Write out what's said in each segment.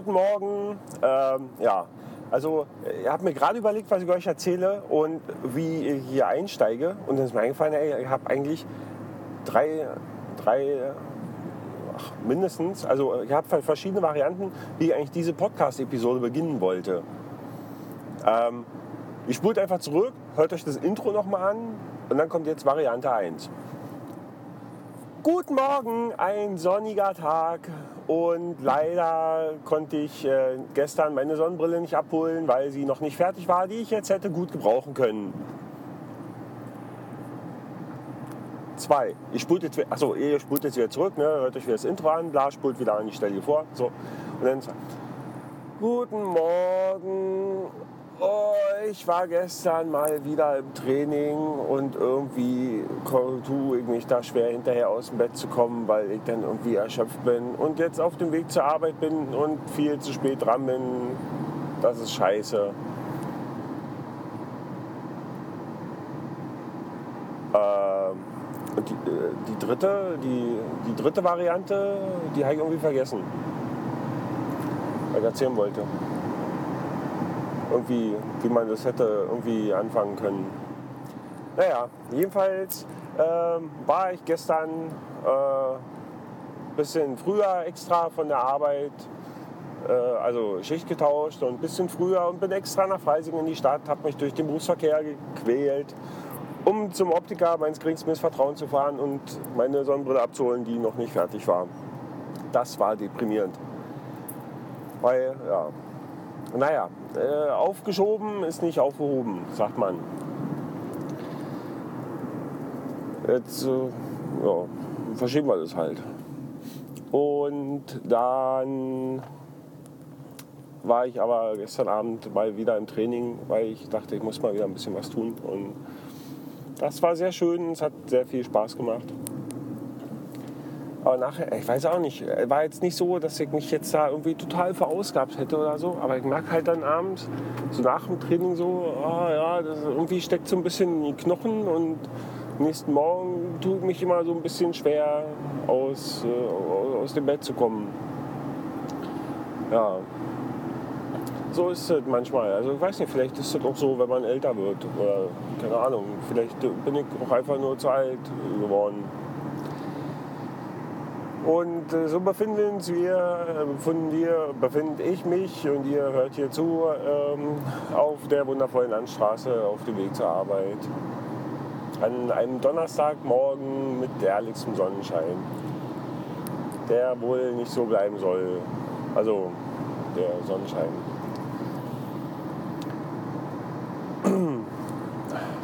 guten Morgen. Ähm, ja, also ich habe mir gerade überlegt, was ich euch erzähle und wie ich hier einsteige. Und dann ist mir eingefallen, ey, ich habe eigentlich drei, drei ach, mindestens, also ich habe verschiedene Varianten, wie ich eigentlich diese Podcast-Episode beginnen wollte. Ähm, ich spult einfach zurück, hört euch das Intro nochmal an und dann kommt jetzt Variante 1. Guten Morgen, ein sonniger Tag und leider konnte ich äh, gestern meine Sonnenbrille nicht abholen, weil sie noch nicht fertig war, die ich jetzt hätte gut gebrauchen können. Zwei. Ich spult jetzt, achso, ihr spult jetzt wieder zurück, ne? hört euch wieder das Intro an, bla, spult wieder an, ich stelle vor. So. Und dann Guten Morgen Oh, ich war gestern mal wieder im Training und irgendwie tue ich mich da schwer hinterher aus dem Bett zu kommen, weil ich dann irgendwie erschöpft bin und jetzt auf dem Weg zur Arbeit bin und viel zu spät dran bin. Das ist scheiße. Ähm, und die, äh, die, dritte, die, die dritte Variante, die habe ich irgendwie vergessen, weil ich erzählen wollte irgendwie, wie man das hätte irgendwie anfangen können. Naja, jedenfalls ähm, war ich gestern ein äh, bisschen früher extra von der Arbeit, äh, also Schicht getauscht und ein bisschen früher und bin extra nach Freising in die Stadt, habe mich durch den Berufsverkehr gequält, um zum Optiker meines geringsten Vertrauen zu fahren und meine Sonnenbrille abzuholen, die noch nicht fertig war. Das war deprimierend. Weil, ja, naja, äh, aufgeschoben ist nicht aufgehoben, sagt man. Jetzt äh, ja, verschieben wir das halt. Und dann war ich aber gestern Abend mal wieder im Training, weil ich dachte, ich muss mal wieder ein bisschen was tun. Und das war sehr schön, es hat sehr viel Spaß gemacht. Aber nachher, ich weiß auch nicht, war jetzt nicht so, dass ich mich jetzt da irgendwie total verausgabt hätte oder so. Aber ich merke halt dann abends, so nach dem Training so, oh ja, das irgendwie steckt so ein bisschen in die Knochen und nächsten Morgen ich mich immer so ein bisschen schwer, aus, äh, aus dem Bett zu kommen. Ja, so ist es manchmal. Also ich weiß nicht, vielleicht ist es auch so, wenn man älter wird. Oder keine Ahnung, vielleicht bin ich auch einfach nur zu alt geworden. Und äh, so befinden wir, äh, befinden wir, befinde ich mich und ihr hört hier zu ähm, auf der wundervollen Landstraße auf dem Weg zur Arbeit. An einem Donnerstagmorgen mit ehrlichstem Sonnenschein, der wohl nicht so bleiben soll. Also der Sonnenschein.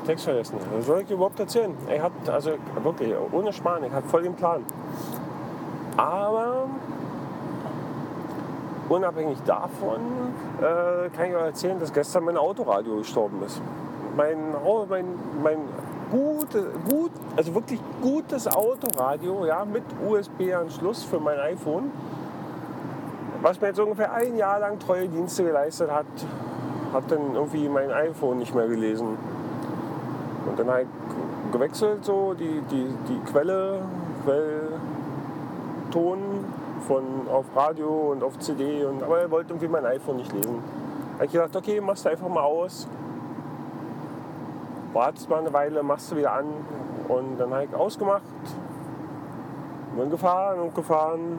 Text vergessen. Was soll ich überhaupt erzählen? Er hat, also wirklich, ohne Schmarrn, ich habe voll den Plan. Aber unabhängig davon äh, kann ich euch erzählen, dass gestern mein Autoradio gestorben ist. Mein, mein, mein gut, gut, also wirklich gutes Autoradio, ja, mit USB-Anschluss für mein iPhone, was mir jetzt ungefähr ein Jahr lang treue Dienste geleistet hat, hat dann irgendwie mein iPhone nicht mehr gelesen. Und dann halt gewechselt so die, die, die Quelle, Quell, Ton von, auf Radio und auf CD. Und, aber er wollte irgendwie mein iPhone nicht lesen. Da habe ich gedacht, okay, machst du einfach mal aus. Wartest mal eine Weile, machst du wieder an. Und dann habe ich ausgemacht. Bin gefahren und gefahren.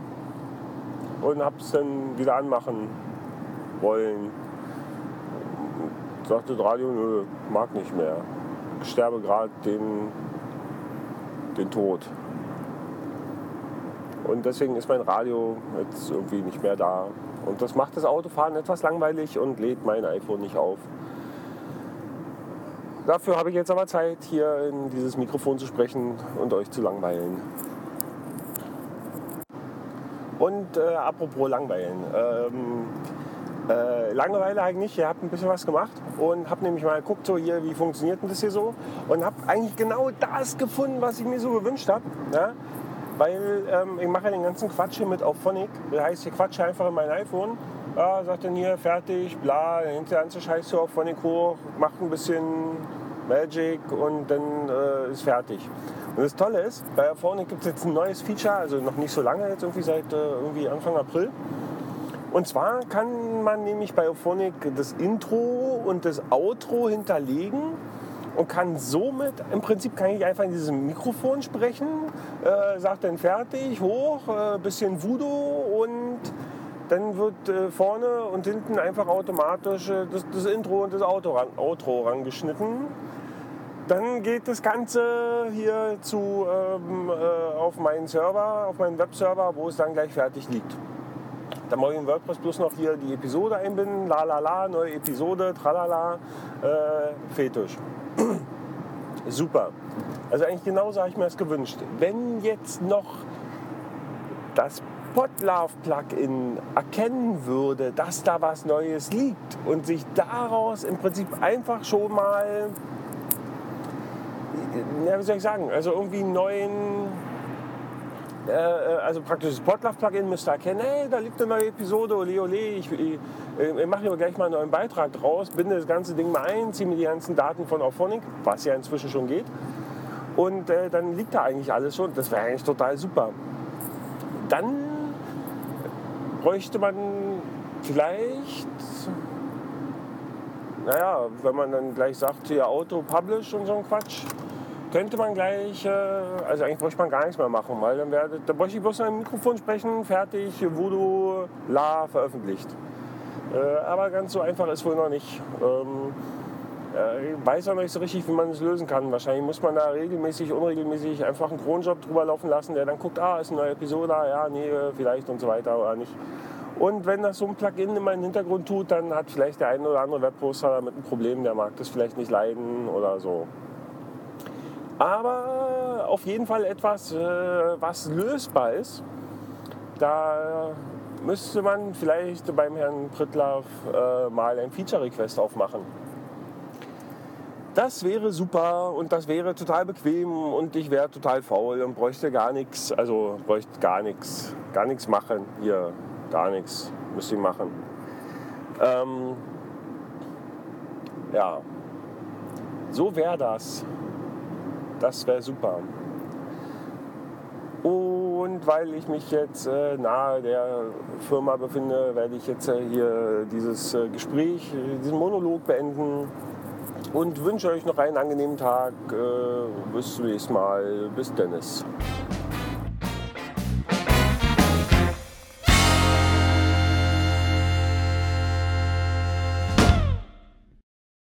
Und habe es dann wieder anmachen wollen. Sagte das Radio, nö, mag nicht mehr. Ich sterbe gerade den, den Tod. Und deswegen ist mein Radio jetzt irgendwie nicht mehr da. Und das macht das Autofahren etwas langweilig und lädt mein iPhone nicht auf. Dafür habe ich jetzt aber Zeit, hier in dieses Mikrofon zu sprechen und euch zu langweilen. Und äh, apropos langweilen. Ähm, äh, Langeweile eigentlich, ich habe ein bisschen was gemacht und habe nämlich mal geguckt, so hier, wie funktioniert denn das hier so und habe eigentlich genau das gefunden, was ich mir so gewünscht habe. Ja? Weil ähm, ich mache ja den ganzen Quatsch hier mit auf Phonic. Das heißt, ich quatsche einfach in mein iPhone. Ja, sagt dann hier fertig, bla, dann nimmt der ganze Scheiß so auf Phonic hoch, macht ein bisschen Magic und dann äh, ist fertig. Und das Tolle ist, bei Phonic gibt es jetzt ein neues Feature, also noch nicht so lange, jetzt irgendwie seit äh, irgendwie Anfang April. Und zwar kann man nämlich bei Auphonic das Intro und das Outro hinterlegen und kann somit, im Prinzip kann ich einfach in diesem Mikrofon sprechen, äh, sagt dann fertig, hoch, äh, bisschen Voodoo und dann wird äh, vorne und hinten einfach automatisch äh, das, das, Intro und das Auto ran, Outro rangeschnitten. Dann geht das Ganze hier zu, ähm, äh, auf meinen Server, auf meinen Webserver, wo es dann gleich fertig liegt. Dann mache ich in WordPress bloß noch hier die Episode einbinden, la la la, neue Episode, tralala, äh, Fetisch. Super. Also eigentlich genauso habe ich mir das gewünscht. Wenn jetzt noch das Podlove-Plugin erkennen würde, dass da was Neues liegt und sich daraus im Prinzip einfach schon mal, ja, wie soll ich sagen, also irgendwie einen neuen äh, äh, also praktisch das Podlove-Plugin müsste erkennen, hey, da liegt eine neue Episode, ole ole, ich, ich, ich mache hier gleich mal einen neuen Beitrag draus, binde das ganze Ding mal ein, ziehe mir die ganzen Daten von Auphonic, was ja inzwischen schon geht. Und äh, dann liegt da eigentlich alles schon. Das wäre eigentlich total super. Dann bräuchte man vielleicht, naja, wenn man dann gleich sagt, hier Auto, Publish und so ein Quatsch, könnte man gleich, äh, also eigentlich bräuchte man gar nichts mehr machen, weil dann wäre, da bräuchte ich bloß ein Mikrofon sprechen, fertig, Voodoo, La, veröffentlicht. Äh, aber ganz so einfach ist wohl noch nicht. Ähm, äh, ich weiß auch noch nicht so richtig, wie man es lösen kann. Wahrscheinlich muss man da regelmäßig, unregelmäßig einfach einen Kronjob drüber laufen lassen, der dann guckt, ah, ist eine neue Episode, ja, nee, vielleicht und so weiter oder nicht. Und wenn das so ein Plugin in meinen Hintergrund tut, dann hat vielleicht der eine oder andere Webposter damit ein Problem, der mag das vielleicht nicht leiden oder so. Aber auf jeden Fall etwas, äh, was lösbar ist. Da müsste man vielleicht beim Herrn Prittlaff äh, mal ein Feature-Request aufmachen. Das wäre super und das wäre total bequem und ich wäre total faul und bräuchte gar nichts, also bräuchte gar nichts, gar nichts machen hier, gar nichts müsste ich machen. Ähm, ja, so wäre das. Das wäre super. Und weil ich mich jetzt äh, nahe der Firma befinde, werde ich jetzt äh, hier dieses äh, Gespräch, diesen Monolog beenden und wünsche euch noch einen angenehmen Tag. Äh, bis zum nächsten Mal. Bis Dennis.